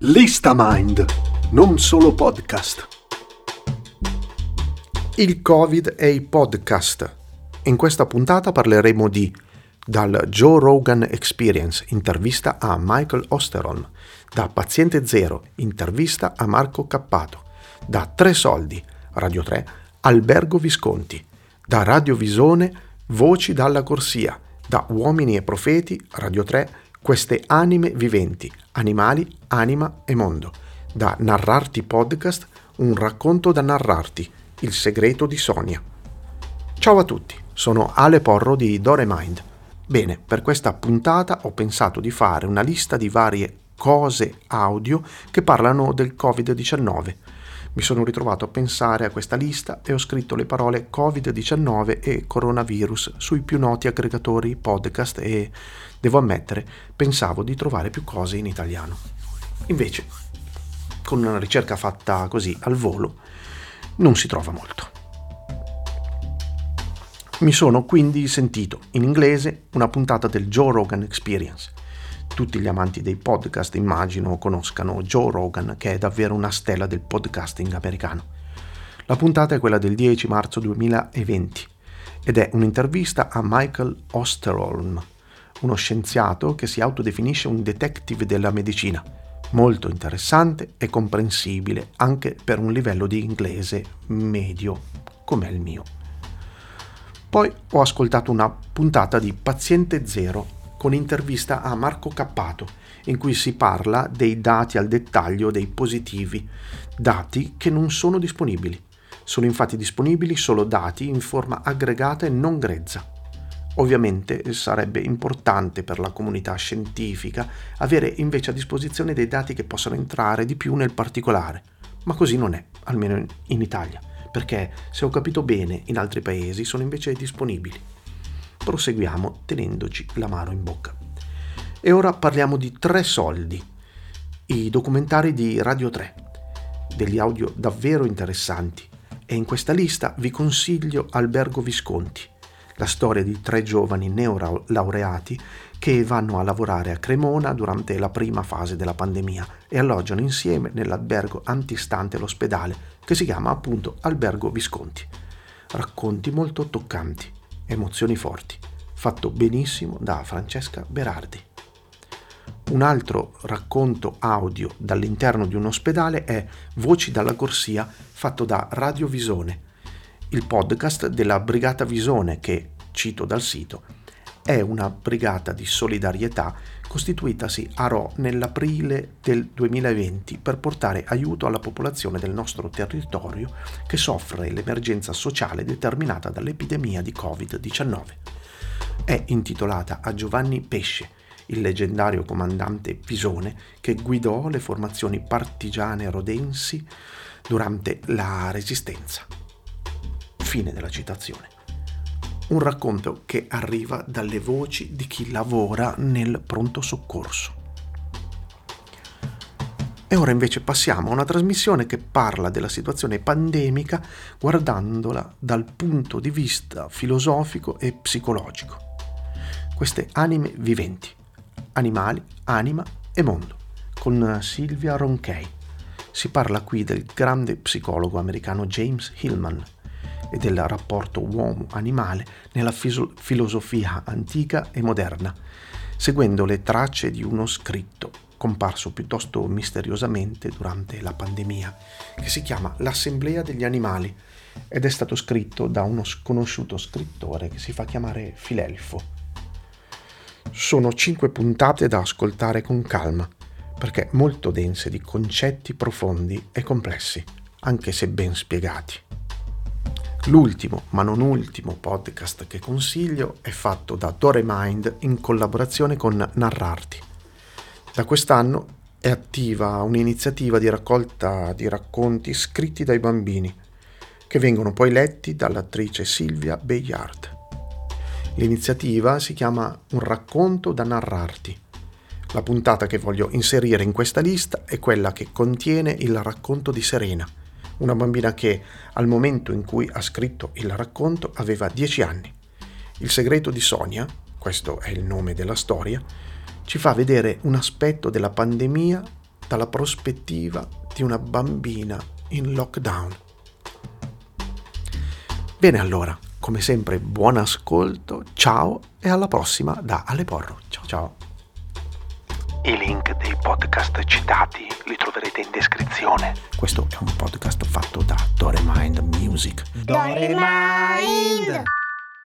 Lista Mind, non solo podcast. Il Covid e i podcast. In questa puntata parleremo di dal Joe Rogan Experience, intervista a Michael Osteron, da Paziente Zero, intervista a Marco Cappato, da Tre Soldi, Radio 3, Albergo Visconti, da Radio Visone, Voci dalla Corsia, da Uomini e Profeti, Radio 3, queste anime viventi, animali, anima e mondo. Da Narrarti Podcast, un racconto da narrarti, il segreto di Sonia. Ciao a tutti, sono Ale Porro di Dore Mind. Bene, per questa puntata ho pensato di fare una lista di varie cose audio che parlano del Covid-19 mi sono ritrovato a pensare a questa lista e ho scritto le parole Covid-19 e coronavirus sui più noti aggregatori podcast e, devo ammettere, pensavo di trovare più cose in italiano. Invece, con una ricerca fatta così al volo, non si trova molto. Mi sono quindi sentito in inglese una puntata del Joe Rogan Experience tutti gli amanti dei podcast immagino conoscano Joe Rogan, che è davvero una stella del podcasting americano. La puntata è quella del 10 marzo 2020 ed è un'intervista a Michael Osterholm, uno scienziato che si autodefinisce un detective della medicina, molto interessante e comprensibile anche per un livello di inglese medio come il mio. Poi ho ascoltato una puntata di Paziente Zero con intervista a Marco Cappato, in cui si parla dei dati al dettaglio dei positivi, dati che non sono disponibili. Sono infatti disponibili solo dati in forma aggregata e non grezza. Ovviamente sarebbe importante per la comunità scientifica avere invece a disposizione dei dati che possano entrare di più nel particolare, ma così non è, almeno in Italia, perché se ho capito bene in altri paesi sono invece disponibili proseguiamo tenendoci la mano in bocca. E ora parliamo di Tre Soldi, i documentari di Radio 3, degli audio davvero interessanti. E in questa lista vi consiglio Albergo Visconti, la storia di tre giovani neolaureati che vanno a lavorare a Cremona durante la prima fase della pandemia e alloggiano insieme nell'albergo antistante l'ospedale che si chiama appunto Albergo Visconti. Racconti molto toccanti Emozioni forti, fatto benissimo da Francesca Berardi. Un altro racconto audio dall'interno di un ospedale è Voci dalla corsia fatto da Radio Visone, il podcast della Brigata Visone che, cito dal sito, è una brigata di solidarietà costituitasi a Rò nell'aprile del 2020 per portare aiuto alla popolazione del nostro territorio che soffre l'emergenza sociale determinata dall'epidemia di Covid-19. È intitolata a Giovanni Pesce, il leggendario comandante Pisone che guidò le formazioni partigiane rodensi durante la Resistenza. Fine della citazione un racconto che arriva dalle voci di chi lavora nel pronto soccorso. E ora invece passiamo a una trasmissione che parla della situazione pandemica guardandola dal punto di vista filosofico e psicologico. Queste anime viventi, animali, anima e mondo, con Silvia Ronchey. Si parla qui del grande psicologo americano James Hillman, e del rapporto uomo-animale nella filo- filosofia antica e moderna, seguendo le tracce di uno scritto comparso piuttosto misteriosamente durante la pandemia, che si chiama L'Assemblea degli Animali ed è stato scritto da uno sconosciuto scrittore che si fa chiamare Filelfo. Sono cinque puntate da ascoltare con calma, perché molto dense di concetti profondi e complessi, anche se ben spiegati. L'ultimo, ma non ultimo, podcast che consiglio è fatto da Dore Mind in collaborazione con Narrarti. Da quest'anno è attiva un'iniziativa di raccolta di racconti scritti dai bambini, che vengono poi letti dall'attrice Silvia Bayard. L'iniziativa si chiama Un racconto da narrarti. La puntata che voglio inserire in questa lista è quella che contiene il racconto di Serena una bambina che al momento in cui ha scritto il racconto aveva 10 anni. Il segreto di Sonia, questo è il nome della storia, ci fa vedere un aspetto della pandemia dalla prospettiva di una bambina in lockdown. Bene allora, come sempre buon ascolto, ciao e alla prossima da Ale Porro. Ciao ciao. I link dei podcast citati li troverete in descrizione. Questo è un podcast fatto da Doremind Music. Doremind!